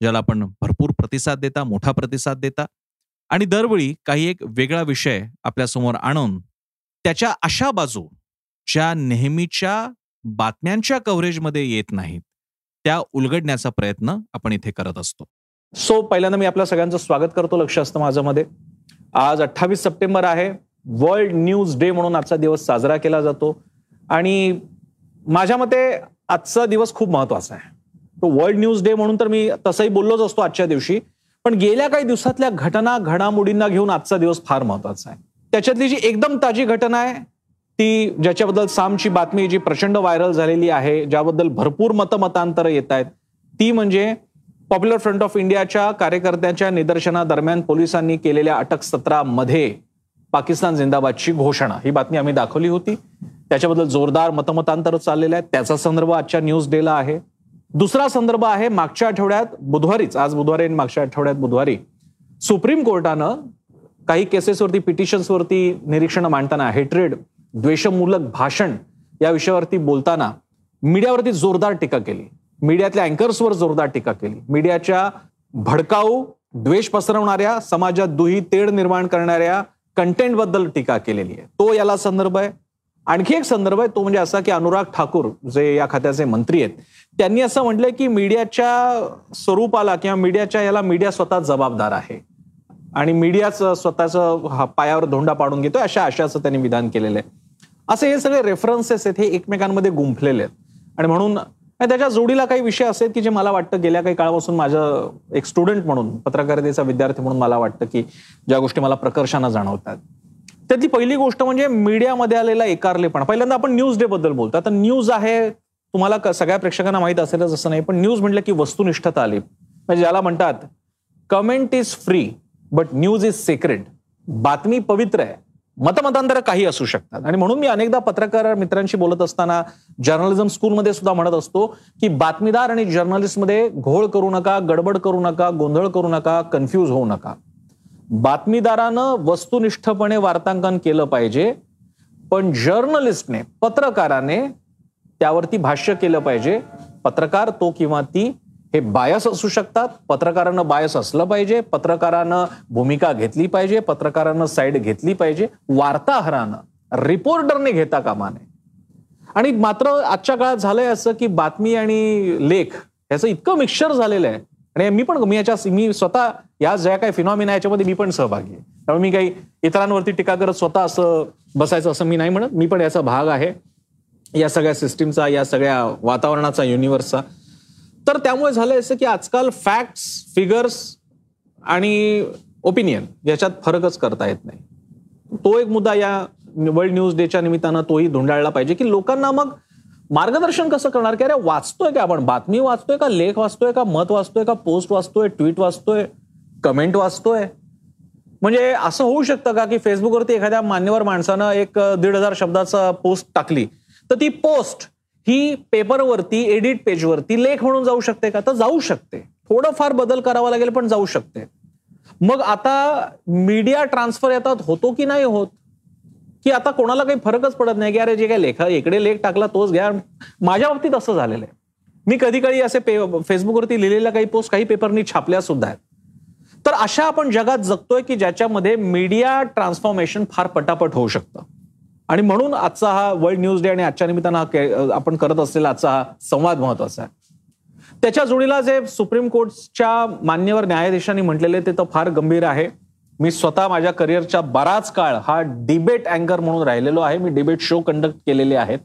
ज्याला आपण भरपूर प्रतिसाद देता मोठा प्रतिसाद देता. आणि दरवेळी काही एक वेगळा विषय आपल्यासमोर आणून त्याच्या अशा बाजू ज्या नेहमीच्या बातम्यांच्या कव्हरेजमध्ये येत नाहीत त्या उलगडण्याचा प्रयत्न आपण इथे करत असतो. सो पहिल्यांदा मी आपल्या सगळ्यांचं स्वागत करतो लक्ष असतं माझं मध्ये आज अठ्ठावीस सप्टेंबर आहे. वर्ल्ड न्यूज डे म्हणून आजचा दिवस साजरा केला जातो. आणि माझ्या मते आजचा दिवस खूप महत्त्वाचा आहे. तो वर्ल्ड न्यूज डे म्हणून तर मी तसंही बोललोच असतो आजच्या दिवशी. पण गेल्या काही दिवसातल्या घटना घडामोडींना घेऊन आजचा दिवस फार महत्त्वाचा आहे. त्याच्यातली जी एकदम ताजी घटना आहे ती ज्याच्याबद्दल सामची बातमी जी प्रचंड व्हायरल झालेली आहे ज्याबद्दल भरपूर मतमतांतर येत आहेत ती म्हणजे पॉप्युलर फ्रंट ऑफ इंडियाच्या कार्यकर्त्यांच्या निदर्शनादरम्यान पोलिसांनी केलेल्या अटक सत्रामध्ये पाकिस्तान जिंदाबादची घोषणा. ही बातमी आम्ही दाखवली होती. त्याच्याबद्दल जोरदार मतमतांतर चाललेलं आहे. त्याचा संदर्भ आजच्या न्यूज डेला आहे. दुसरा संदर्भ आहे मागच्या आठवड्यात बुधवारीच आज बुधवारी आणि मागच्या आठवड्यात बुधवारी सुप्रीम कोर्टानं काही केसेसवरती पिटिशन्सवरती निरीक्षण मांडताना हेट्रेड द्वेषमूलक भाषण या विषयावरती बोलताना मीडियावरती जोरदार टीका केली. मीडियातल्या अँकर्सवर जोरदार टीका केली. मीडियाच्या भडकाऊ द्वेष पसरवणाऱ्या समाजात दुही तेढ निर्माण करणाऱ्या कंटेंटबद्दल टीका केलेली आहे. तो याला संदर्भ आहे. आणखी एक संदर्भ आहे तो म्हणजे असा की अनुराग ठाकूर जे या खात्याचे मंत्री आहेत त्यांनी असं म्हटलंय की मीडियाच्या स्वरूपाला किंवा मीडियाच्या याला मीडिया स्वतः जबाबदार आहे. आणि मीडियाच स्वतःचं पायावर धोंडा पाडून घेतोय अशा आशाचं त्यांनी विधान केलेलं आहे. असे हे सगळे रेफरन्सेस आहेत हे एकमेकांमध्ये गुंफलेले आहेत. आणि म्हणून त्याच्या जोडीला काही विषय असेल की जे मला वाटतं गेल्या काही काळापासून माझं एक स्टुडंट म्हणून पत्रकारितेचा विद्यार्थी म्हणून मला वाटतं की ज्या गोष्टी मला प्रकर्षानं जाणवतात. त्यातली पहिली गोष्ट म्हणजे मीडियामध्ये आलेला एकारलेपणा. पहिल्यांदा आपण न्यूज डे बद्दल बोलतो. आता न्यूज आहे तुम्हाला सगळ्या प्रेक्षकांना माहीत असेलच असं नाही पण न्यूज म्हटलं की वस्तुनिष्ठता आली. म्हणजे ज्याला म्हणतात comment is free but news is secret बातमी पवित्र आहे. मतमतांतर काही असू शकतात. आणि म्हणून मी अनेकदा पत्रकार मित्रांशी बोलत असताना जर्नलिझम स्कूलमध्ये सुद्धा म्हणत असतो की बातमीदार आणि जर्नलिस्टमध्ये घोळ करू नका गडबड करू नका गोंधळ करू नका कन्फ्यूज होऊ नका. बातमीदारानं वस्तुनिष्ठपणे वार्तांकन केलं पाहिजे पण जर्नलिस्टने पत्रकाराने त्यावरती भाष्य केलं पाहिजे. पत्रकार तो किंवा ती हे बायस असू शकतात. पत्रकारानं बायस असलं पाहिजे. पत्रकारानं भूमिका घेतली पाहिजे. पत्रकारानं साईड घेतली पाहिजे. वार्ताहरानं रिपोर्टरने घेता कामा नये. आणि मात्र आजच्या काळात झालंय असं की बातमी आणि लेख याचं इतकं मिक्सचर झालेलं आहे आणि मी पण मी याच्या मी स्वतः या ज्या काही फिनॉमिना याच्यामध्ये मी पण सहभागी आहे. त्यामुळे मी काही इतरांवरती टीका करत स्वतः असं बसायचं असं मी नाही म्हणत. मी पण याचा भाग आहे. या सगळ्या सिस्टीमचा या सगळ्या वातावरणाचा युनिव्हर्सचा तर त्यामुळे झालंय असं की आजकाल फॅक्ट्स फिगर्स आणि ओपिनियन याच्यात फरकच करता येत नाही. तो एक मुद्दा या वर्ल्ड न्यूज डेच्या निमित्तानं तोही धुंडाळला पाहिजे की लोकांना मग मार्गदर्शन कसं करणार? की अरे वाचतोय का आपण? बातमी वाचतोय का? लेख वाचतोय का? मत वाचतोय का? पोस्ट वाचतोय ट्विट वाचतोय कमेंट वाचतोय? म्हणजे असं होऊ शकतं का की फेसबुकवरती एखाद्या मान्यवर माणसानं एक दीड हजार शब्दाचा पोस्ट टाकली? तर ती पोस्ट ही पेपरवरती एडिट पेजवरती लेख म्हणून जाऊ शकते का? तर जाऊ शकते. थोडंफार बदल करावा लागेल पण जाऊ शकते. मग आता मीडिया ट्रान्सफर येतात होतो की नाही होत? की आता कोणाला काही फरकच पडत नाही की अरे जे काही लेखा इकडे लेख टाकला तोच घ्या. माझ्या बाबतीत असं झालेलं आहे. मी कधी कधी असे फेसबुकवरती लिहिलेल्या काही पोस्ट काही पेपरनी छापल्या सुद्धा आहेत. तर अशा आपण जगात जगतोय की ज्याच्यामध्ये मीडिया ट्रान्सफॉर्मेशन फार पटापट होऊ शकतं. आणि म्हणून आजचा हा वर्ल्ड न्यूज डे आणि आजच्या निमित्तानं हा आपण करत असलेला आजचा हा संवाद महत्त्वाचा आहे. त्याच्या जोडीला जे सुप्रीम कोर्टच्या मान्यवर न्यायाधीशांनी म्हटलेले ते तर फार गंभीर आहे. मी स्वतः माझ्या करिअरच्या बराच काळ हा डिबेट अँकर म्हणून राहिलेलो आहे. मी डिबेट शो कंडक्ट केलेले आहेत.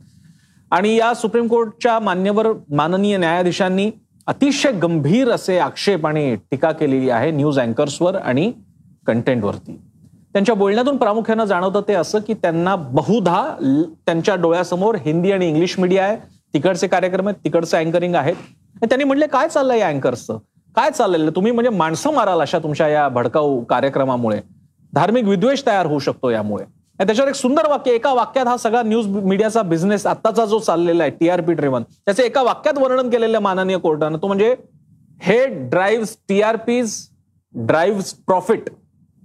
आणि या सुप्रीम कोर्टच्या मान्यवर माननीय न्यायाधीशांनी अतिशय गंभीर असे आक्षेप आणि टीका केलेली आहे न्यूज अँकर्सवर आणि कंटेंटवरती त्यांच्या बोलण्यातून प्रामुख्यानं जाणवतं ते असं की त्यांना बहुधा त्यांच्या डोळ्यासमोर हिंदी आणि इंग्लिश मीडिया आहे. तिकडचे कार्यक्रम आहेत तिकडचं अँकरिंग आहेत. त्यांनी म्हटले काय चाललंय या अँकर्सचं काय चाललेलं? तुम्ही म्हणजे माणसं माराल अशा तुमच्या या भडकाऊ कार्यक्रमामुळे. धार्मिक विद्वेष तयार होऊ शकतो यामुळे. आणि त्याच्यावर एक सुंदर वाक्य एका वाक्यात हा सगळा न्यूज मीडियाचा बिझनेस आत्ताचा जो चाललेला आहे टीआरपी ड्रिव्हन त्याचं एका वाक्यात वर्णन केलेलं माननीय कोर्टानं. तो म्हणजे हे ड्राईव्ह टीआरपीज ड्राईव्ह प्रॉफिट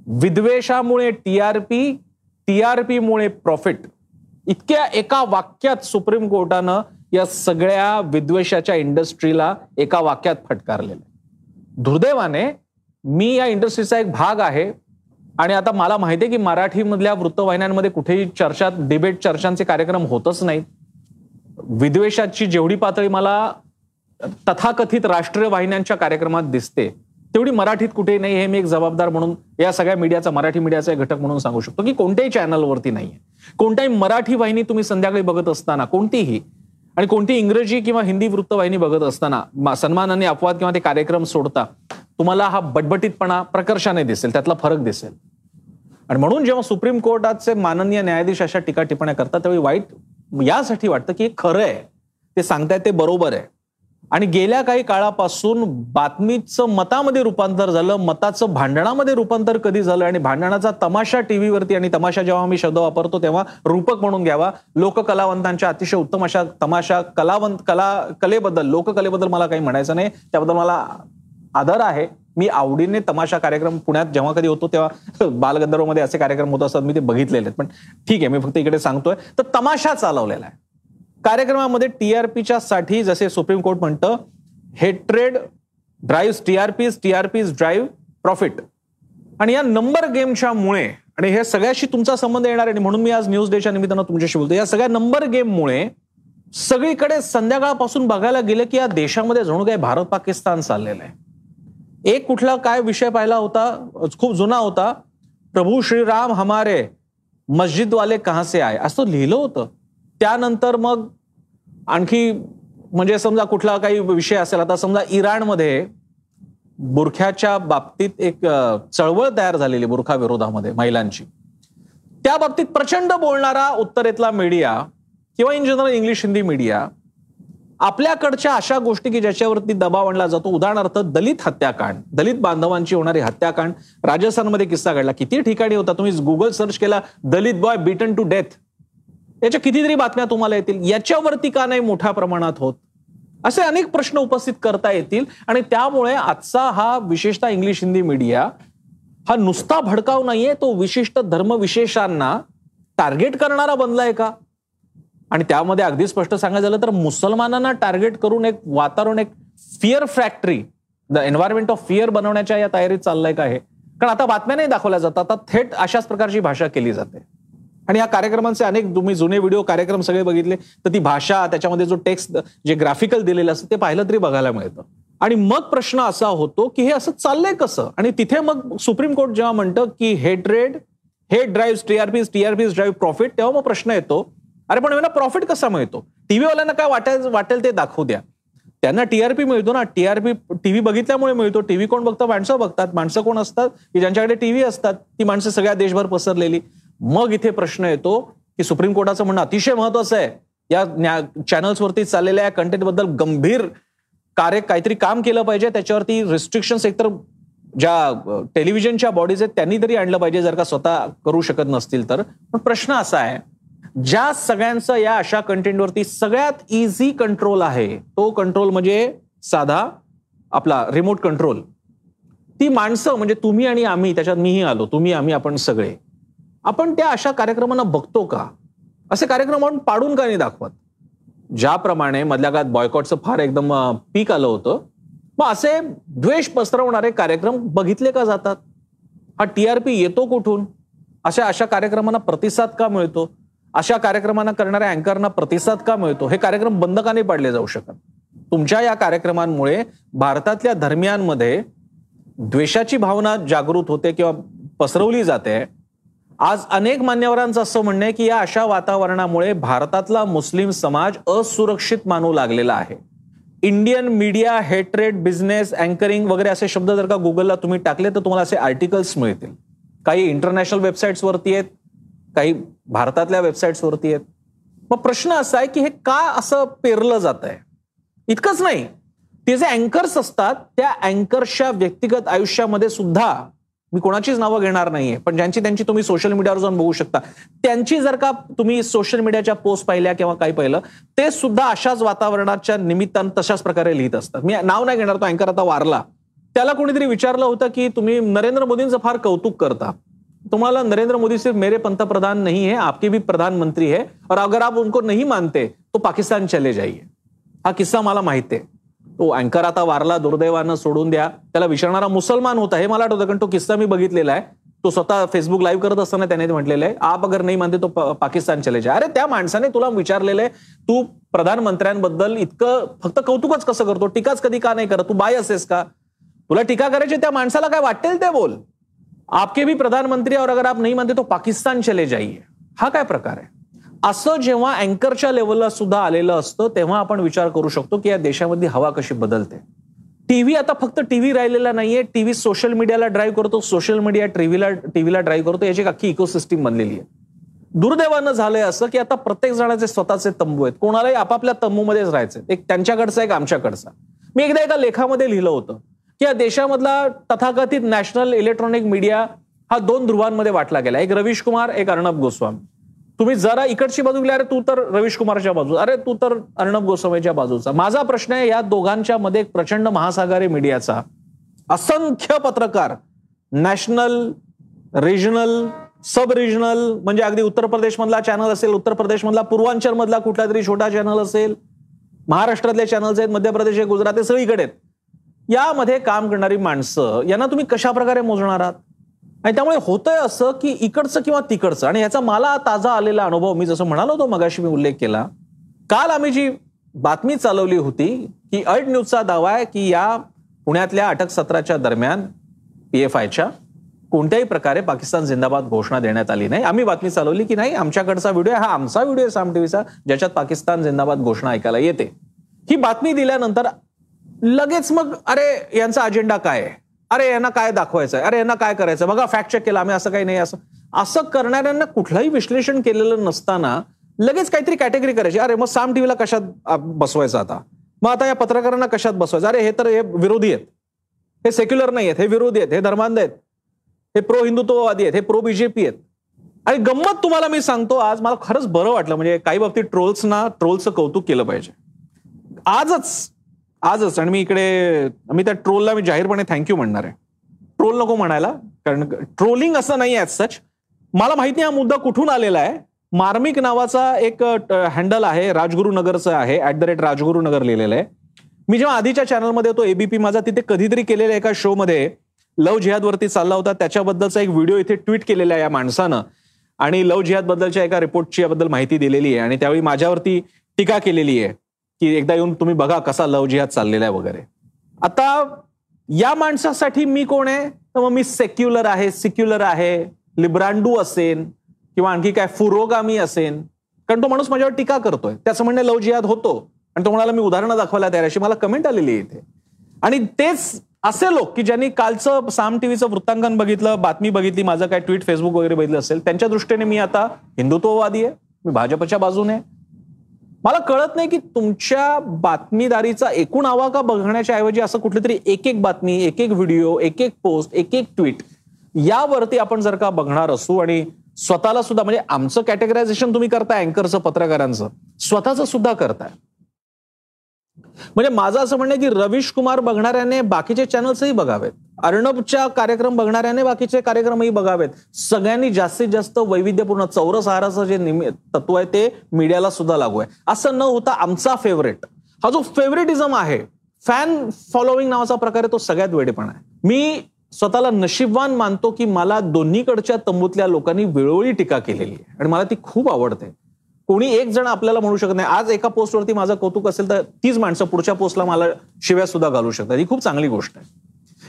विद्वेषामुळे टीआरपी टीआरपीमुळे प्रॉफिट इतक्या एका वाक्यात सुप्रीम कोर्टानं या सगळ्या विद्वेषाच्या इंडस्ट्रीला एका वाक्यात फटकारलेलं आहे. दुर्दैवाने मी या इंडस्ट्रीचा एक भाग आहे. आणि आता मला माहिती आहे की मराठीमधल्या वृत्तवाहिन्यांमध्ये कुठेही चर्चा डिबेट चर्चांचे कार्यक्रम होतच नाहीत. विद्वेषाची जेवढी पातळी मला तथाकथित राष्ट्रीय वाहिन्यांच्या कार्यक्रमात दिसते तेवढी मराठीत कुठे नाही हे मी एक जबाबदार म्हणून या सगळ्या मीडियाचा मराठी मीडियाचा एक घटक म्हणून सांगू शकतो की कोणत्याही चॅनलवरती नाहीये. कोणत्याही मराठी वाहिनी तुम्ही संध्याकाळी बघत असताना कोणतीही आणि कोणती इंग्रजी किंवा हिंदी वृत्तवाहिनी बघत असताना सन्मानाने अपवाद किंवा ते कार्यक्रम सोडता तुम्हाला हा बटबटीतपणा प्रकर्षाने दिसेल त्यातला फरक दिसेल. आणि म्हणून जेव्हा सुप्रीम कोर्टाचे माननीय न्यायाधीश अशा टीका टिप्पण्या करतात त्यावेळी वाईट यासाठी वाटतं की हे खरं आहे. ते सांगतायत ते बरोबर आहे. आणि गेल्या काही काळापासून बातमीचं मतामध्ये रूपांतर झालं मताचं भांडणामध्ये रूपांतर कधी झालं आणि भांडणाचा तमाशा टीव्हीवरती आणि तमाशा जेव्हा मी शब्द वापरतो तेव्हा रूपक म्हणून घ्यावा. लोककलावंतांच्या अतिशय उत्तम अशा तमाशा कलावंत कला कलेबद्दल लोककलेबद्दल मला काही म्हणायचं नाही. त्याबद्दल मला आदर आहे. मी आवडीने तमाशा कार्यक्रम पुण्यात जेव्हा कधी होतो तेव्हा बालगंधर्वमध्ये असे कार्यक्रम होत असतात मी ते बघितलेले आहेत. पण ठीक आहे मी फक्त इकडे सांगतोय. तर तमाशा चालवलेला आहे. कार्यक्रमामध्ये टीआरपीच्या साठी जसे सुप्रीम कोर्ट म्हणतं hatred drive TRPs TRPs drive profit आणि या नंबर गेमच्या मुळे आणि हे सगळ्याशी तुमचा संबंध येणार आहे आणि म्हणून मी आज न्यूज डेच्या निमित्तानं तुमच्याशी बोलतो या सगळ्या नंबर गेममुळे सगळीकडे संध्याकाळपासून बघायला गेलं की या देशामध्ये जणू काही भारत पाकिस्तान चाललेलं आहे. एक कुठला काय विषय पाहिला होता खूप जुना होता प्रभू श्रीराम हमारे मस्जिदवाले कहा से आय असं लिहिलं होतं. त्यानंतर मग आणखी म्हणजे समजा कुठला काही विषय असेल आता समजा इराणमध्ये बुरख्याच्या बाबतीत एक चळवळ तयार झालेली बुरखा विरोधामध्ये महिलांची. त्या बाबतीत प्रचंड बोलणारा उत्तरेतला मीडिया किंवा in general English Hindi media आपल्याकडच्या अशा गोष्टी की ज्याच्यावरती दबाव आणला जातो. उदाहरणार्थ दलित हत्याकांड दलित बांधवांची होणारी हत्याकांड. राजस्थानमध्ये किस्सा घडला. किती ठिकाणी होता? तुम्ही गुगल सर्च केला Dalit boy beaten to death याच्या कितीतरी बातम्या तुम्हाला येतील. याच्यावरती का नाही मोठ्या प्रमाणात होत? असे अनेक प्रश्न उपस्थित करता येतील. आणि त्यामुळे आजचा हा विशेषतः इंग्लिश हिंदी मीडिया हा नुसता भडकाव नाहीये. तो विशिष्ट धर्मविशेषांना टार्गेट करणारा बनलाय का? आणि त्यामध्ये अगदी स्पष्ट सांगायचं झालं तर मुसलमानांना टार्गेट करून एक वातावरण एक fear factory the environment of fear बनवण्याच्या या तयारीत चाललंय का हे? कारण आता बातम्या नाही दाखवल्या जातात आता थेट अशाच प्रकारची भाषा केली जाते. आणि या कार्यक्रमांचे अनेक तुम्ही जुने व्हिडिओ कार्यक्रम सगळे बघितले तर ती भाषा त्याच्यामध्ये जो टेक्स्ट जे ग्राफिकल दिलेलं असतं ते पाहिलं तरी बघायला मिळतं. आणि मग प्रश्न असा होतो की हे असं चाललंय कसं? आणि तिथे मग सुप्रीम कोर्ट जेव्हा म्हणतं की हे ट्रेड हे drive TRPs TRPs drive profit तेव्हा मग प्रश्न येतो अरे पण यांना प्रॉफिट कसा मिळतो? टीव्हीवाल्यांना काय वाटेल वाटेल ते दाखवू द्या. त्यांना टीआरपी मिळतो ना टीआरपी टीव्ही बघितल्यामुळे मिळतो टीव्ही कोण बघतं? माणसं बघतात. माणसं कोण असतात? की ज्यांच्याकडे टीव्ही असतात ती माणसं सगळ्या देशभर पसरलेली. मग इथे प्रश्न येतो की सुप्रीम कोर्टाचं म्हणणं अतिशय महत्वाचं आहे. या चॅनल्सवरती चाललेल्या या कंटेंटबद्दल गंभीर कार्य काहीतरी काम केलं पाहिजे. त्याच्यावरती रिस्ट्रिक्शन्स एकतर ज्या टेलिव्हिजनच्या बॉडीज आहेत त्यांनी तरी आणलं पाहिजे जर का स्वतः करू शकत नसतील तर. पण प्रश्न असा आहे ज्या सगळ्यांचं या अशा कंटेंटवरती सगळ्यात इझी कंट्रोल आहे तो कंट्रोल म्हणजे साधा आपला रिमोट कंट्रोल ती माणसं म्हणजे तुम्ही आणि आम्ही त्याच्यात मीही आलो तुम्ही आम्ही आपण सगळे. आपण त्या अशा कार्यक्रमांना बघतो का? असे कार्यक्रम आपण पाडून का नाही दाखवत? ज्याप्रमाणे मधल्या काळात बॉयकॉटचं फार एकदम पीक आलं होतं मग असे द्वेष पसरवणारे कार्यक्रम बघितले का जातात? हा टी आर पी येतो कुठून? अशा अशा कार्यक्रमांना प्रतिसाद का मिळतो? अशा कार्यक्रमांना करणाऱ्या अँकरना प्रतिसाद का मिळतो? हे कार्यक्रम बंद का नाही पाडले जाऊ शकत? तुमच्या या कार्यक्रमांमुळे भारतातल्या धर्मियांमध्ये द्वेषाची भावना जागृत होते किंवा पसरवली जाते. आज अनेक मान्यवरांचं असं म्हणणं आहे की या अशा वातावरणामुळे भारतातला मुस्लिम समाज असुरक्षित मानू लागलेला आहे. Indian media hatred business anchoring वगैरे असे शब्द जर का गुगलला तुम्ही टाकले तर तुम्हाला असे आर्टिकल्स मिळतील. काही इंटरनॅशनल वेबसाईट्सवरती आहेत काही भारतातल्या वेबसाईट्सवरती आहेत. मग प्रश्न असा आहे की हे का असं पेरलं जात आहे? इतकंच नाही. ते जे अँकर्स असतात त्या अँकर्सच्या व्यक्तिगत आयुष्यामध्ये सुद्धा मी कोणाचीच नावं घेणार नाहीये पण ज्यांची त्यांची तुम्ही सोशल मीडियावर जाऊन बघू शकता. त्यांची जर का तुम्ही सोशल मीडियाच्या पोस्ट पाहिल्या किंवा काही पाहिलं ते सुद्धा अशाच वातावरणाच्या निमित्तानं तशाच प्रकारे लिहित असतात. मी नाव नाही घेणार तो अँकर आता वारला. त्याला कोणीतरी विचारलं होतं की तुम्ही नरेंद्र मोदींचं फार कौतुक करता. तुम्हाला नरेंद्र मोदी सिर्फ मेरे पंतप्रधान नहीं है आपके भी प्रधानमंत्री है और अगर आप उनको नहीं मानते तो पाकिस्तान चले जाइए. हा किस्सा मला माहिती आहे. तो अँकर आता वारला दुर्दैवानं सोडून द्या. त्याला विचारणारा मुसलमान होता हे मला आठवतं कारण तो किस्सा मी बघितलेला आहे. तो स्वतः फेसबुक लाईव्ह करत असताना त्याने म्हटलेलं आहे आप अगर नाही मानते तो पाकिस्तान चले जा. अरे त्या माणसाने तुला विचारलेलं आहे तू प्रधानमंत्र्यांबद्दल इतकं फक्त कौतुकच कसं करतो? टीकाच कधी का नाही करत? तू बाय असेस का? तुला टीका करायची त्या माणसाला काय वाटेल ते बोल. आपके भी प्रधानमंत्री और अगर आप नहीं मानते तो पाकिस्तान चले जाइए. हा काय प्रकार आहे? असं जेव्हा अँकरच्या लेवलला सुद्धा आलेलं असतं तेव्हा आपण विचार करू शकतो की या देशामध्ये हवा कशी बदलते. टीव्ही आता फक्त टीव्ही राहिलेला नाहीये. टीव्ही सोशल मीडियाला ड्राईव्ह करतो सोशल मीडिया टीव्हीला टीव्हीला ड्राईव्ह करतो याची अख्खी इकोसिस्टीम बनलेली आहे. दुर्दैवानं झालंय असं की आता प्रत्येक जणाचे स्वतःचे तंबू आहेत. कोणालाही आपापल्या तंबूमध्येच राहायचे एक त्यांच्याकडचा एक आमच्याकडचा. मी एकदा एका लेखामध्ये लिहिलं होतं की या देशामधला तथाकथित नॅशनल इलेक्ट्रॉनिक मीडिया हा दोन ध्रुवांमध्ये वाटला गेला. एक रवीश कुमार एक अर्णब गोस्वामी. तुम्ही जरा इकडची बाजू गेली अरे तू तर रवीश कुमारच्या बाजू अरे तू तर अर्णब गोस्वामीच्या बाजूचा. माझा प्रश्न आहे या दोघांच्या मध्ये एक प्रचंड महासागरी मीडियाचा असंख्य पत्रकार नॅशनल रिजनल सब रिजनल म्हणजे अगदी उत्तर प्रदेशमधला चॅनल असेल उत्तर प्रदेशमधला पूर्वांचलमधला पूर्वांचल मधला कुठला तरी छोटा चॅनल असेल महाराष्ट्रातले चॅनल्स आहेत मध्य प्रदेश आहे गुजरात आहे सगळीकडे आहेत. यामध्ये काम करणारी माणसं यांना तुम्ही कशा प्रकारे मोजणार आहात? आणि त्यामुळे होतंय असं की इकडचं किंवा तिकडचं आणि याचा मला ताजा आलेला अनुभव मी जसं म्हणालो तो मगाशी मी उल्लेख केला काल आम्ही जी बातमी चालवली होती की अल्ट न्यूजचा दावा आहे की या पुण्यातल्या अटक सत्राच्या दरम्यान पी एफ आयच्या कोणत्याही प्रकारे पाकिस्तान जिंदाबाद घोषणा देण्यात आली नाही. आम्ही बातमी चालवली की नाही आमच्याकडचा व्हिडिओ हा आमचा व्हिडिओ आहे साम टीव्हीचा ज्याच्यात पाकिस्तान जिंदाबाद घोषणा ऐकायला येते. ही बातमी दिल्यानंतर लगेच मग अरे यांचा अजेंडा काय आहे? अरे यांना काय दाखवायचं आहे अरे यांना काय करायचं बघा फॅक्ट चेक केला आम्ही असं काही नाही असं. असं करणाऱ्यांना कुठलंही विश्लेषण केलेलं नसताना लगेच काहीतरी कॅटेगरी करायची. अरे मग साम टीव्हीला कशात बसवायचं आता? मग आता या पत्रकारांना कशात बसवायचं? अरे हे तर हे विरोधी आहेत. हे सेक्युलर नाही आहेत हे विरोधी आहेत हे धर्मांध आहेत. हे प्रो हिंदुत्ववादी आहेत हे प्रो बीजेपी आहेत. आणि गंमत तुम्हाला मी सांगतो आज मला खरंच बरं वाटलं. म्हणजे काही बाबतीत ट्रोल्सना ट्रोलचं कौतुक केलं पाहिजे. आजच आजच आणि मी इकडे मी त्या ट्रोलला मी जाहीरपणे थँक्यू म्हणणार आहे. ट्रोल नको म्हणायला कारण ट्रोलिंग असं नाही आहे सच मला माहीत नाही हा मुद्दा कुठून आलेला आहे. मार्मिक नावाचा एक हँडल आहे राजगुरुनगरचं आहे ऍट द रेट राजगुरुनगर लिहिलेलं आहे. मी जेव्हा आधीच्या चॅनलमध्ये होतो एबीपी माझा तिथे कधीतरी केलेल्या एका शो मध्ये लव जिहादवरती चालला होता. त्याच्याबद्दलचा एक व्हिडिओ इथे ट्विट केलेला आहे या माणसानं. आणि लव जिहाद बद्दलच्या एका रिपोर्टची याबद्दल माहिती दिलेली आहे. आणि त्यावेळी माझ्यावरती टीका केलेली आहे. की एकदा येऊन तुम्ही बघा कसा लव जिहाद चाललेला आहे वगैरे. आता या माणसासाठी मी कोण आहे? तर मग मी सेक्युलर आहे सिक्युलर आहे लिब्रांडू असेन किंवा आणखी काय फुरोगामी असेन. कारण तो माणूस माझ्यावर टीका करतोय. त्याचं म्हणणे लव जिहाद होतो. आणि तो म्हणाला मी उदाहरणं दाखवायला तयार अशी मला कमेंट आलेली आहे इथे. आणि तेच असे लोक की ज्यांनी कालचं साम टीव्हीचं वृत्तांकन बघितलं बातमी बघितली माझं काय ट्विट फेसबुक वगैरे बघितलं असेल त्यांच्या दृष्टीने मी आता हिंदुत्ववादी आहे. मी भाजपच्या बाजूने मला कळत नाही की तुमच्या बातमीदारीचा एकूण आवाका बघण्याच्या ऐवजी असं कुठली तरी एक एक बातमी एक एक व्हिडिओ एक एक पोस्ट एक एक ट्विट यावरती आपण जर का बघणार असू आणि स्वतःला सुद्धा म्हणजे आमचं कॅटेगरायझेशन तुम्ही करताय अँकरचं पत्रकारांचं स्वतःचं सुद्धा करताय. म्हणजे माझं असं म्हणणं की रवीश कुमार बघणाऱ्याने बाकीचे चॅनल्सही बघावेत. अर्णबच्या कार्यक्रम बघणाऱ्याने बाकीचे कार्यक्रमही बघावेत. सगळ्यांनी जास्तीत जास्त वैविध्यपूर्ण चौरस आहाराचं जे तत्व आहे ते मीडियाला सुद्धा लागू आहे. असं न होता आमचा फेवरेट हा जो फेवरेटिझम आहे फॅन फॉलोईंग नावाचा प्रकार आहे तो सगळ्यात वेडेपणा आहे. मी स्वतःला नशीबवान मानतो की मला दोन्हीकडच्या तंबूतल्या लोकांनी वेळोवेळी टीका केलेली आहे. आणि मला ती खूप आवडते. कोणी एक जण आपल्याला म्हणू शकत नाही. आज एका पोस्टवरती माझं कौतुक असेल तर तीच माणसं पुढच्या पोस्टला मला शिव्या सुद्धा घालू शकतात. ही खूप चांगली गोष्ट आहे.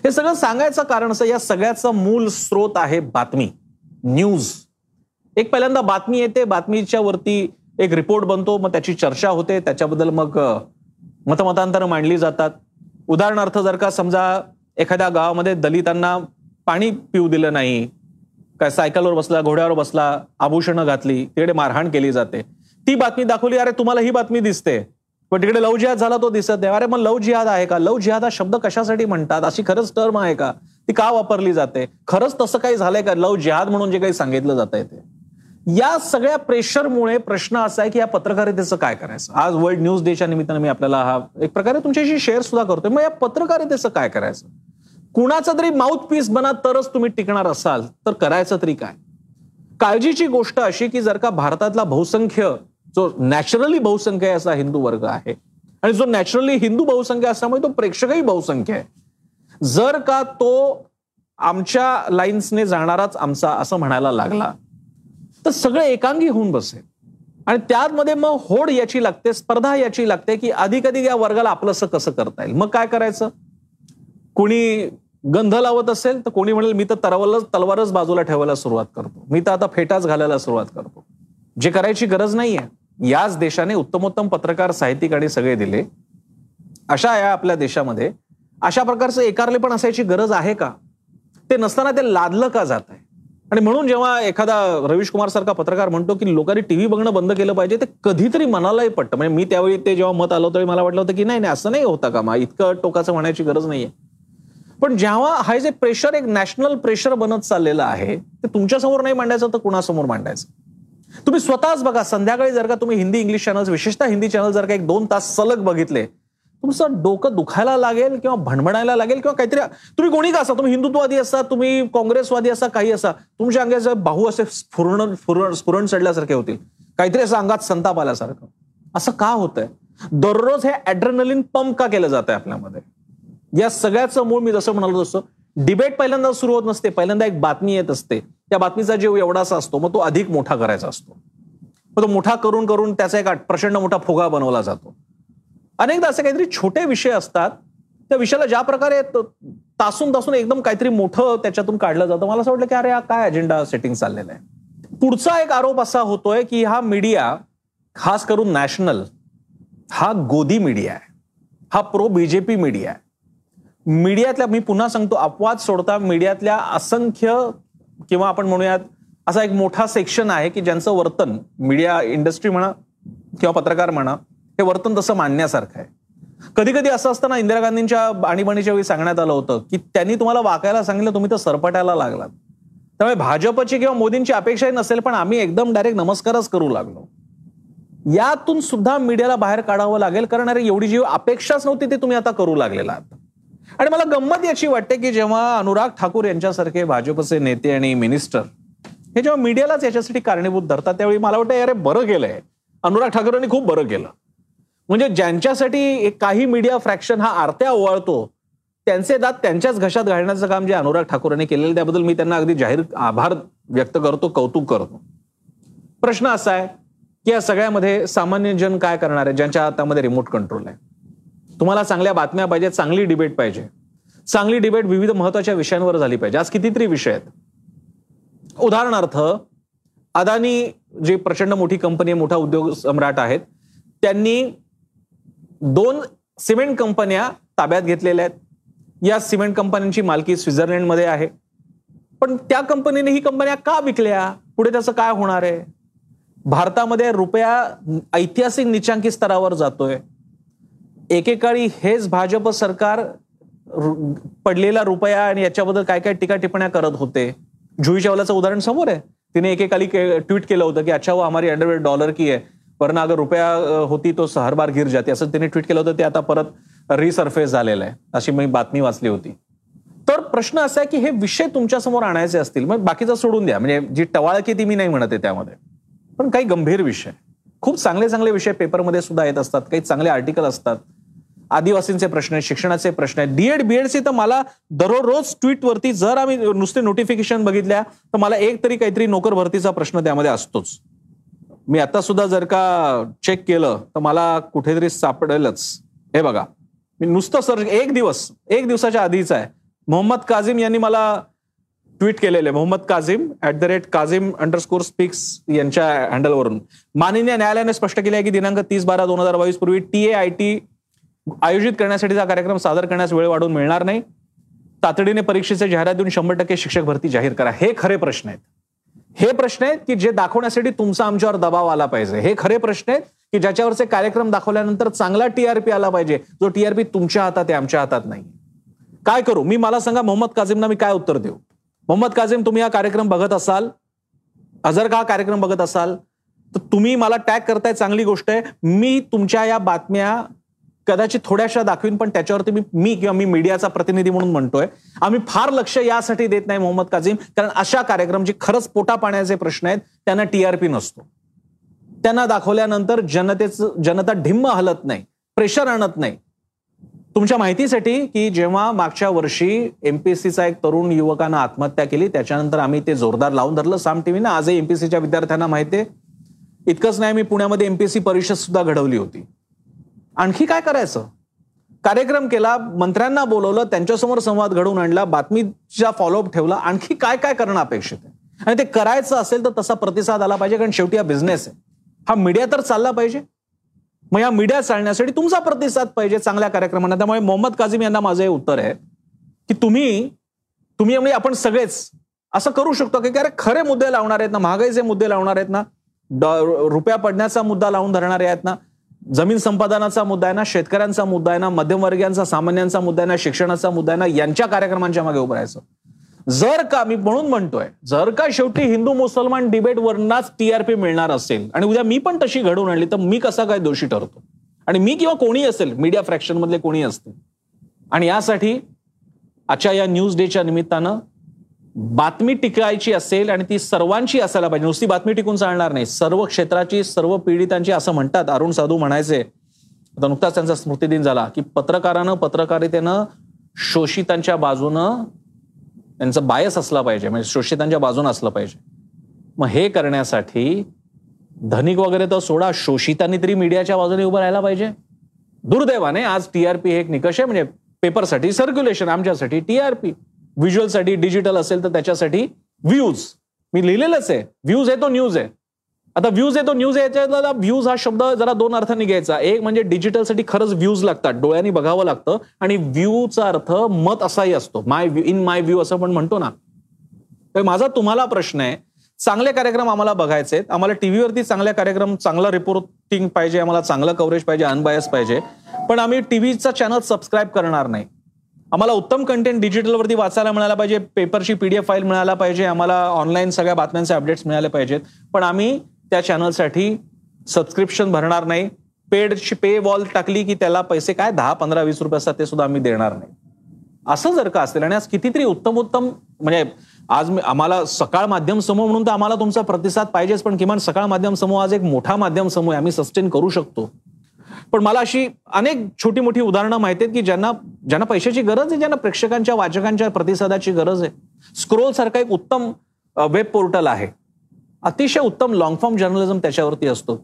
हे सगळं सांगायचं कारण असं या सगळ्याचं मूल स्रोत आहे बातमी. न्यूज. एक पहिल्यांदा बातमी येते बातमीच्या वरती एक रिपोर्ट बनतो मग त्याची चर्चा होते त्याच्याबद्दल मग मतमतांतरं मांडली जातात. उदाहरणार्थ जर का समजा एखाद्या गावामध्ये दलितांना पाणी पिऊ दिलं नाही काय सायकलवर बसला घोड्यावर बसला आभूषणं घातली तिकडे मारहाण केली जाते. ती बातमी दाखवली अरे तुम्हाला ही बातमी दिसते. पण तिकडे लव जिहाद झाला तो दिसत नाही. अरे मग लव जिहाद आहे का? लव जिहाद हा शब्द कशासाठी म्हणतात? अशी खरंच टर्म आहे का? ती का वापरली जाते? खरंच तसं काही झालंय का? लव जिहाद म्हणून जे काही सांगितलं जात आहे ते. या सगळ्या प्रेशरमुळे प्रश्न असा आहे की या पत्रकारितेचं काय करायचं? आज वर्ल्ड न्यूज डेच्या निमित्तानं मी आपल्याला हा एक प्रकारे तुमच्याशी शेअर सुद्धा करतोय. मग या पत्रकारितेचं काय करायचं? कुणाचा तरी माउथ पीस बना तरच तुम्ही टिकणार असाल तर करायचं तरी काय? काळजीची गोष्ट अशी की जर का भारतातला बहुसंख्य जो नॅचरली बहुसंख्य आहे असा हिंदू वर्ग आहे आणि जो नॅचरली हिंदू बहुसंख्य असल्यामुळे तो प्रेक्षकही बहुसंख्य आहे जर का तो आमच्या लाईन्सने जाणाराच आमचा असं म्हणायला लागला तर सगळं एकांगी होऊन बसेल. आणि त्यामध्ये मग होड याची लागते स्पर्धा याची लागते की अधिक अधिक या वर्गाला आपलंसं कसं करता येईल? मग काय करायचं? कोणी गंध लावत असेल तर कोणी म्हणेल मी तर तरवलच तलवारच बाजूला ठेवायला सुरुवात करतो. मी तर आता फेटाच घालायला सुरुवात करतो. जे करायची गरज नाहीये. याच देशाने उत्तमोत्तम पत्रकार साहित्यिक आणि सगळे दिले. अशा या आपल्या देशामध्ये. अशा प्रकारचं एकारले पण असायची गरज आहे का? ते नसताना ते लादलं का जात आहे? आणि म्हणून जेव्हा एखादा रवीश कुमार सारखा पत्रकार म्हणतो की लोकांनी टीव्ही बघणं बंद केलं पाहिजे ते कधीतरी मनालाही पटतं. म्हणजे मी त्यावेळी ते जेव्हा मत आलं त्यावेळी मला वाटलं होतं की नाही नाही असं नाही होतं का मा इतकं टोकाचं म्हणायची गरज नाहीये. पण जेव्हा हा जे प्रेशर एक नॅशनल प्रेशर बनत चाललेलं आहे ते तुमच्यासमोर नाही मांडायचं तर कुणासमोर मांडायचं? तुम्ही स्वतःच बघा संध्याकाळी जर का तुम्ही हिंदी इंग्लिश चॅनल्स विशेषतः हिंदी चॅनल जर का एक दोन तास सलग बघितले तुमचं डोकं दुखायला लागेल किंवा भणभणायला लागेल किंवा काहीतरी तुम्ही कोणी का असा? तुम्ही हिंदुत्ववादी असा तुम्ही काँग्रेसवादी असा काही असा? तुमच्या अंगाचे बाहू असे स्फुरण स्फुरण स्फुरण चढल्यासारखे होतील काहीतरी असं अंगात संताप आल्यासारखं. असं का होतंय? दररोज हे ऍड्रेनलिन पंप का केलं जात आहे आपल्यामध्ये? या सगळ्याचं मूळ मी जसं म्हणालो तसं डिबेट पहिल्यांदा सुरू होत नसते. पहिल्यांदा एक बातमी येत असते. त्या बातमीचा जीव एवढासा असतो मग तो अधिक मोठा करायचा असतो. मग तो मोठा करून करून त्याचा एक प्रचंड मोठा फुगा बनवला जातो. अनेकदा असे काहीतरी छोटे विषय असतात त्या विषयाला ज्या प्रकारे तासून तासून एकदम काहीतरी मोठं त्याच्यातून काढलं जातं. मला असं वाटलं की अरे हा काय अजेंडा सेटिंग चाललेला आहे? पुढचा एक आरोप असा होतोय की हा मीडिया खास करून नॅशनल हा गोदी मीडिया आहे. हा प्रो बीजेपी मीडिया आहे. मीडियातल्या मी पुन्हा सांगतो अपवाद सोडता मीडियातल्या असंख्य किंवा आपण म्हणूयात असा एक मोठा सेक्शन आहे की ज्यांचं वर्तन मीडिया इंडस्ट्री म्हणा किंवा पत्रकार म्हणा हे वर्तन तसं मानण्यासारखं आहे. कधी कधी असं असताना इंदिरा गांधींच्या आणीबाणीच्या वेळी सांगण्यात आलं होतं की त्यांनी तुम्हाला वाकायला सांगितलं तुम्ही तर सरपटायला लागलात. त्यामुळे भाजपची किंवा मोदींची अपेक्षाही नसेल पण आम्ही एकदम डायरेक्ट नमस्कारच करू लागलो. यातून सुद्धा मीडियाला बाहेर काढावं लागेल कारण अरे एवढी जी अपेक्षाच नव्हती ते तुम्ही आता करू लागलेला आहात आणि मला गंमत याची वाटते की जेव्हा अनुराग ठाकूर यांच्यासारखे भाजपचे नेते आणि मिनिस्टर हे जेव्हा मीडियालाच याच्यासाठी कारणीभूत धरतात त्यावेळी मला वाटतं अरे बरं केलंय. अनुराग ठाकूरांनी खूप बरं केलं. म्हणजे ज्यांच्यासाठी काही मीडिया फ्रॅक्शन हा आरत्या ओवाळतो त्यांचे दात त्यांच्याच घशात घालण्याचं काम जे अनुराग ठाकूरांनी केलेलं त्याबद्दल मी त्यांना अगदी जाहीर आभार व्यक्त करतो कौतुक करतो. प्रश्न असा आहे की या सगळ्यामध्ये सामान्य जन काय करणार आहे ज्यांच्या हातामध्ये रिमोट कंट्रोल आहे? तुम्हाला चांगल्या बातम्या पाहिजेत चांगली डिबेट पाहिजे. चांगली डिबेट विविध महत्त्वाच्या विषयांवर झाली पाहिजे. आज कितीतरी विषय आहेत. उदाहरणार्थ अदानी जी प्रचंड मोठी कंपनी मोठा उद्योग सम्राट आहेत त्यांनी दोन सिमेंट कंपन्या ताब्यात घेतलेल्या आहेत. या सिमेंट कंपन्यांची मालकी स्वित्झर्लंडमध्ये आहे. पण त्या कंपनीने ही कंपन्या का विकल्या? पुढे त्याचं काय होणार आहे? भारतामध्ये रुपया ऐतिहासिक निचांकी स्तरावर जातोय. एकेकाळी हेच भाजप सरकार पडलेला रुपया आणि याच्याबद्दल काय काय टीका टिप्पण्या करत होते? जुई चावलाचं उदाहरण समोर आहे. तिने एकेकाळी ट्विट केलं होतं की अच्छा वो हमारी डॉलर की आहे वरना अगर रुपया होती तो हर बार गिर जाते. असं तिने ट्विट केलं होतं. ते आता परत रिसर्फेस झालेलं आहे. अशी मी बातमी वाचली होती. तर प्रश्न असा आहे की हे विषय तुमच्यासमोर आणायचे असतील मग बाकीचं सोडून द्या. म्हणजे जी टवाळकी ती मी नाही म्हणत आहे त्यामध्ये. पण काही गंभीर विषय. खूप चांगले चांगले विषय पेपरमध्ये सुद्धा येत असतात. काही चांगले आर्टिकल असतात. आदिवासींचे प्रश्न आहेत शिक्षणाचे प्रश्न आहेत. डीएड बीएडचे तर मला दररोज ट्विटवरती जर आम्ही नुसते नोटिफिकेशन बघितल्या तर मला एक तरी काहीतरी नोकर भरतीचा प्रश्न त्यामध्ये असतोच. मी आता सुद्धा जर का चेक केलं तर मला कुठेतरी सापडेलच. हे बघा. मी नुसतं सर्च एक दिवस एक दिवसाच्या आधीच आहे. मोहम्मद काझिम यांनी मला ट्विट केलेले. Mohammed Kazim at the rate Kazim underscore speaks यांच्या हँडलवरून माननीय न्यायालयाने स्पष्ट केले आहे की दिनांक तीस बारा दोन हजार बावीस पूर्वी टी ए आय टी आयोजित करण्यासाठीचा कार्यक्रम सादर करण्यास वेळ वाढवून मिळणार नाही. तातडीने परीक्षेचे जाहिरात देऊन शंभर टक्के शिक्षक भरती जाहीर करा. हे खरे प्रश्न आहेत. हे प्रश्न आहेत की जे दाखवण्यासाठी तुमचा आमच्यावर दबाव आला पाहिजे. हे खरे प्रश्न आहेत की ज्याच्यावरचे कार्यक्रम दाखवल्यानंतर चांगला टीआरपी आला पाहिजे. जो टीआरपी तुमच्या हातात आहे आमच्या हातात नाही. काय करू? मी मला सांगा मोहम्मद काझिमना मी काय उत्तर देऊ? मोहम्मद काझिम तुम्ही हा कार्यक्रम बघत असाल? जर का हा कार्यक्रम बघत असाल? तर तुम्ही मला टॅग करताय चांगली गोष्ट आहे. मी तुमच्या या बातम्या कदाचित थोड्याशा दाखवीन पण त्याच्यावरती मी मी किंवा मी मीडियाचा प्रतिनिधी म्हणून म्हणतोय. आम्ही फार लक्ष यासाठी देत नाही मोहम्मद काझीम कारण अशा कार्यक्रम जे खरंच पोटा पाण्याचे प्रश्न आहेत त्यांना टीआरपी नसतो. त्यांना दाखवल्यानंतर जनतेचं जनता ढिम्म हलत नाही प्रेशर आणत नाही. तुमच्या माहितीसाठी की जेव्हा मागच्या वर्षी एमपीएससीचा एक तरुण युवकानं आत्महत्या केली त्याच्यानंतर आम्ही ते जोरदार लावून धरलं साम टीव्हीनं आजही एमपीएससीच्या विद्यार्थ्यांना माहिती आहे इतकंच नाही मी पुण्यामध्ये एमपीएससी परिषद सुद्धा घडवली होती. आणखी काय करायचं? कार्यक्रम केला मंत्र्यांना बोलवलं त्यांच्यासमोर संवाद घडवून आणला बातमीचा फॉलोअप ठेवला आणखी काय काय करणं अपेक्षित आहे? आणि ते करायचं असेल तर तसा प्रतिसाद आला पाहिजे कारण शेवटी हा बिझनेस आहे. हा मीडिया तर चालला पाहिजे. मग या मीडिया चालण्यासाठी तुमचा प्रतिसाद पाहिजे चांगल्या कार्यक्रमांना. त्यामुळे मोहम्मद काझीम यांना माझं हे उत्तर आहे की तुम्ही तुम्ही म्हणजे आपण सगळेच असं करू शकतो की अरे खरे मुद्दे लावणार आहेत ना महागाईचे मुद्दे लावणार आहेत ना रुपया पडण्याचा मुद्दा लावून धरणारे आहेत ना जमीन संपादनाचा मुद्दा आहे ना शेतकऱ्यांचा मुद्दा आहे ना मध्यमवर्गीयांचा सामान्यांचा मुद्दा आहे ना शिक्षणाचा मुद्दा आहे ना यांच्या कार्यक्रमांच्या मागे उभं राहायचं. जर का मी म्हणून म्हणतोय जर का शेवटी हिंदू मुसलमान डिबेट वरनाच टीआरपी मिळणार असेल आणि उद्या मी पण तशी घडवून आणली तर मी कसा काय दोषी ठरतो? आणि मी किंवा कोणी असेल मीडिया फ्रॅक्शन मधले कोणी असतील. आणि यासाठी आजच्या या न्यूज डेच्या निमित्तानं बातमी टिकायची असेल आणि ती सर्वांची असायला पाहिजे. नुसती बातमी टिकून चालणार नाही. सर्व क्षेत्राची सर्व पीडितांची असं म्हणतात अरुण साधू म्हणायचे. आता नुकताच त्यांचा स्मृतिदिन झाला की पत्रकारानं पत्रकारितेनं शोषितांच्या बाजूनं त्यांचं बायस असला पाहिजे. म्हणजे शोषितांच्या बाजूनं असलं पाहिजे. मग हे करण्यासाठी धनिक वगैरे तर सोडा शोषितांनी तरी मीडियाच्या बाजूने उभं राहायला पाहिजे. दुर्दैवाने आज टीआरपी हे एक निकष आहे. म्हणजे पेपरसाठी सर्क्युलेशन आमच्यासाठी टीआरपी व्हिज्युअलसाठी डिजिटल असेल तर त्याच्यासाठी व्ह्यूज मी लिहिलेलंच आहे. व्ह्यूज आहे तो न्यूज आहे. आता व्ह्यूज आहे तो न्यूज याच्यात व्ह्यूज हा शब्द जरा दोन अर्थांनी घ्यायचा. एक म्हणजे डिजिटलसाठी खरंच व्ह्यूज लागतात. डोळ्यांनी बघावं लागतं. आणि व्ह्यूचा अर्थ मत असाही असतो. माय इन माय व्ह्यू असं पण म्हणतो ना. तर माझा तुम्हाला प्रश्न आहे. चांगले कार्यक्रम आम्हाला बघायचे आहेत. आम्हाला टीव्हीवरती चांगले कार्यक्रम चांगलं रिपोर्टिंग पाहिजे. आम्हाला चांगलं कव्हरेज पाहिजे. अनबायस पाहिजे. पण आम्ही टीव्हीचा चॅनल सबस्क्राईब करणार नाही. आम्हाला उत्तम कंटेंट डिजिटलवरती वाचायला मिळाला पाहिजे पेपरची पीडीएफ फाईल मिळायला पाहिजे आम्हाला ऑनलाईन सगळ्या बातम्यांचे अपडेट्स मिळाले पाहिजेत. पण आम्ही त्या चॅनलसाठी सबस्क्रिप्शन भरणार नाही. पेडची पे वॉल टाकली की त्याला पैसे काय? दहा पंधरा वीस रुपये असतात ते सुद्धा आम्ही देणार नाही. असं जर का असेल आणि आज कितीतरी उत्तम उत्तम म्हणजे आज आम्हाला सकाळ माध्यम समूह म्हणून तर आम्हाला तुमचा प्रतिसाद पाहिजेच पण किमान सकाळ माध्यम समूह आज एक मोठा माध्यम समूह आहे. आम्ही सस्टेन करू शकतो. पण मला अशी अनेक छोटी मोठी उदाहरणं माहिती आहेत की ज्यांना ज्यांना पैशाची गरज आहे ज्यांना प्रेक्षकांच्या वाचकांच्या प्रतिसादाची गरज आहे. स्क्रोल सारखा एक उत्तम वेब पोर्टल आहे. अतिशय उत्तम लॉंग फॉर्म जर्नलिझम त्याच्यावरती असतो.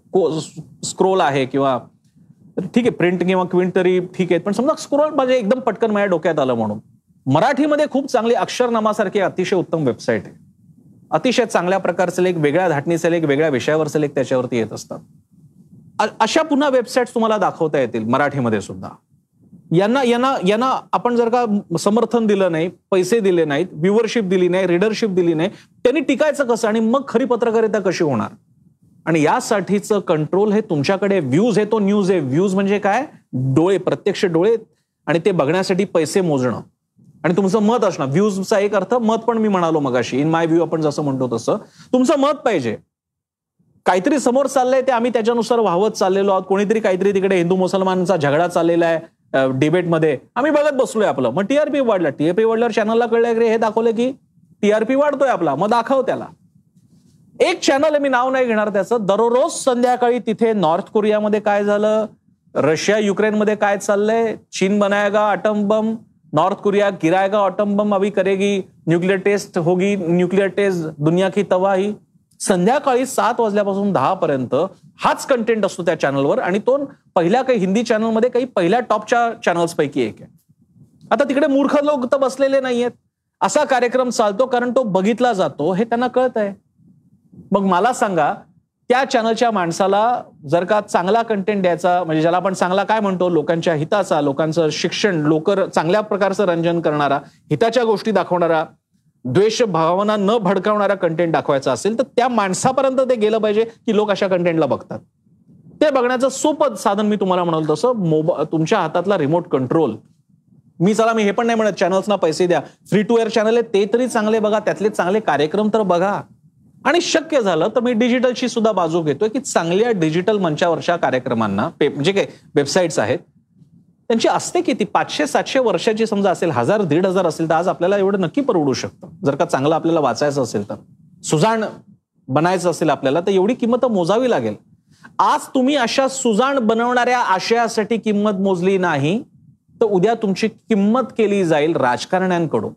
स्क्रोल आहे किंवा ठीक आहे प्रिंट किंवा क्विंट तरी ठीक आहे पण समजा स्क्रोल म्हणजे एकदम पटकन माझ्या डोक्यात आलं म्हणून. मराठीमध्ये खूप चांगली अक्षरनामासारखी अतिशय उत्तम वेबसाईट आहे. अतिशय चांगल्या प्रकारचे लेख वेगळ्या धाटणीचे लेख वेगळ्या विषयावरचे लेख त्याच्यावरती येत असतात. अशा पुन्हा वेबसाईट तुम्हाला दाखवता येतील मराठीमध्ये सुद्धा. यांना यांना यांना आपण जर का समर्थन दिलं नाही पैसे दिले नाहीत व्ह्युअरशिप दिली नाही रिडरशिप दिली नाही त्यांनी टिकायचं कसं आणि मग खरी पत्रकारिता कशी होणार? आणि यासाठीचं कंट्रोल हे तुमच्याकडे व्ह्यूज आहे तो न्यूज आहे. व्ह्यूज म्हणजे काय? डोळे प्रत्यक्ष डोळे आणि ते बघण्यासाठी पैसे मोजणं. आणि तुमचं मत असणं. व्ह्यूजचा एक अर्थ मत पण मी म्हणालो मगाशी. इन माय व्ह्यू आपण जसं म्हणतो तसं. तुमचं मत पाहिजे. काहीतरी समोर चाललंय ते आम्ही त्याच्यानुसार वाहवत चाललेलो आहोत. कोणीतरी काहीतरी तिकडे हिंदू मुसलमानांचा झगडा चाललेला आहे डिबेटमध्ये आम्ही बघत बसलोय आपलं. मग टीआरपी वाढला. टीआरपी वाढल्यावर चॅनलला कळलं की हे दाखवलं की टीआरपी वाढतोय आपला. मग दाखव त्याला. एक चॅनल मी नाव नाही घेणार त्याचं. दररोज संध्याकाळी तिथे नॉर्थ कोरियामध्ये काय झालं? रशिया युक्रेनमध्ये काय चाललंय? चीन बनायगा अटम बम नॉर्थ कोरिया गिराएगा अटम बम अभी करेगी. न्यूक्लियर टेस्ट होगी. न्यूक्लियर टेस्ट दुनिया की तबाही. संध्याकाळी सात वाजल्यापासून दहा पर्यंत हाच कंटेंट असतो त्या चॅनलवर आणि तो पहिल्या काही हिंदी चॅनलमध्ये काही पहिल्या टॉपच्या चॅनल्सपैकी एक आहे. आता तिकडे मूर्ख लोक तर बसलेले नाहीयेत. असा कार्यक्रम चालतो कारण तो बघितला जातो हे त्यांना कळत आहे मग मला सांगा त्या चॅनलच्या माणसाला जर का चांगला कंटेंट द्यायचा म्हणजे ज्याला आपण चांगला काय म्हणतो लोकांच्या हिताचा लोकांचं शिक्षण लोक चांगल्या प्रकारचं रंजन करणारा हिताच्या गोष्टी दाखवणारा द्वेष भावना न भडकावणारा कंटेंट दाखवायचा असेल तर त्या माणसापर्यंत ते गेलं पाहिजे की लोक अशा कंटेंटला बघतात. ते बघण्याचं सोपं साधन मी तुम्हाला म्हणाल तसं मोबा तुमच्या हातातला रिमोट कंट्रोल मी चला मी हे पण नाही म्हणत चॅनल्सना पैसे द्या. फ्री टू एअर चॅनल आहे ते तरी चांगले बघा त्यातले चांगले कार्यक्रम तर बघा. आणि शक्य झालं तर मी डिजिटलची सुद्धा बाजू घेतोय की चांगल्या डिजिटल मंचावरच्या कार्यक्रमांना जे काही वेबसाईट्स आहेत त्यांची असते किती? पाचशे सातशे वर्षाची समजा असेल हजार दीड हजार असेल तर आज आपल्याला एवढं नक्की परवडू शकतं. जर का चांगलं आपल्याला वाचायचं असेल तर. सुजाण बनायचं असेल आपल्याला तर एवढी किंमत मोजावी लागेल. आज तुम्ही अशा सुजाण बनवणाऱ्या आशयासाठी किंमत मोजली नाही तर उद्या तुमची किंमत केली जाईल राजकारण्यांकडून.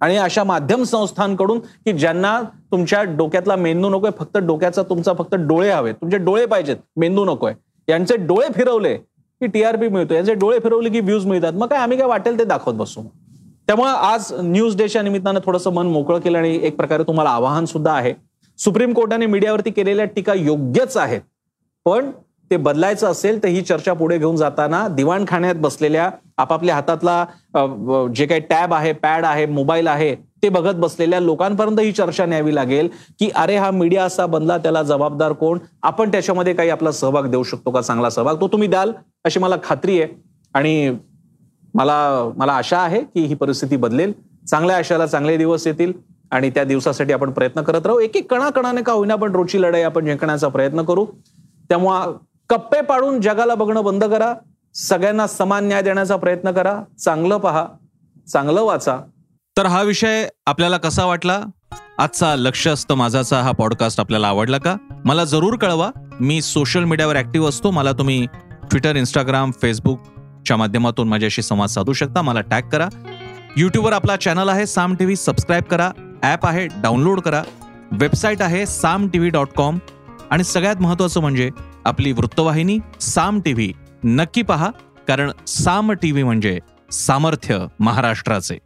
आणि अशा माध्यम संस्थांकडून की ज्यांना तुमच्या डोक्यातला मेंदू नकोय फक्त डोक्याचा तुमचा फक्त डोळे हवे. तुमचे डोळे पाहिजेत मेंदू नकोय. यांचे डोळे फिरवले की टीआरपी मिळतो यांचे डोळे फिरवले की व्ह्यूज मिळतात. मग काय आम्ही काय वाटेल ते दाखवत बसू? त्यामुळे आज न्यूज डेच्या निमित्तानं थोडंसं मन मोकळं केलं आणि एक प्रकारे तुम्हाला आवाहन सुद्धा आहे. सुप्रीम कोर्टाने मीडियावरती केलेल्या टीका योग्यच आहेत. पण ते बदलायचं असेल तर ही चर्चा पुढे घेऊन जाताना दिवाणखान्यात बसलेल्या आपापल्या हातातला जे काही टॅब आहे पॅड आहे मोबाईल आहे ते बघत बसलेल्या लोकांपर्यंत ही चर्चा न्यावी लागेल की अरे हा मीडिया असा बनला त्याला जबाबदार कोण? आपण त्याच्यामध्ये काही आपला सहभाग देऊ शकतो का? चांगला सहभाग तो तुम्ही द्याल अशी मला खात्री आहे. आणि मला मला आशा आहे की ही परिस्थिती बदलेल. चांगल्या आशाला चांगले दिवस येतील आणि त्या दिवसासाठी आपण प्रयत्न करत राहू. एक एक कणाकणाने का होईना पण रोजची लढाई आपण जिंकण्याचा प्रयत्न करू. त्यामुळं कप्पे पाडून जगाला बघणं बंद करा. सगळ्यांना समान न्याय देण्याचा प्रयत्न करा. चांगलं पहा. चांगलं वाचा. तर हा विषय आपल्याला कसा वाटला? आजचा लक्ष असतं माझाचा. हा पॉडकास्ट आपल्याला आवडला का? मला जरूर कळवा. मी सोशल मीडियावर ऍक्टिव्ह असतो. मला तुम्ही ट्विटर इंस्टाग्राम फेसबुकच्या माध्यमातून माझ्याशी संवाद साधू शकता. मला टॅग करा. यूट्यूबवर आपला चॅनल आहे. साम टी व्ही सबस्क्राईब करा. ॲप आहे. डाउनलोड करा. वेबसाईट आहे. Saam T V dot com आणि सगळ्यात महत्त्वाचं म्हणजे आपली वृत्तवाहिनी साम टीव्ही. नक्की पहा कारण साम टीव्ही म्हणजे सामर्थ्य महाराष्ट्राचे.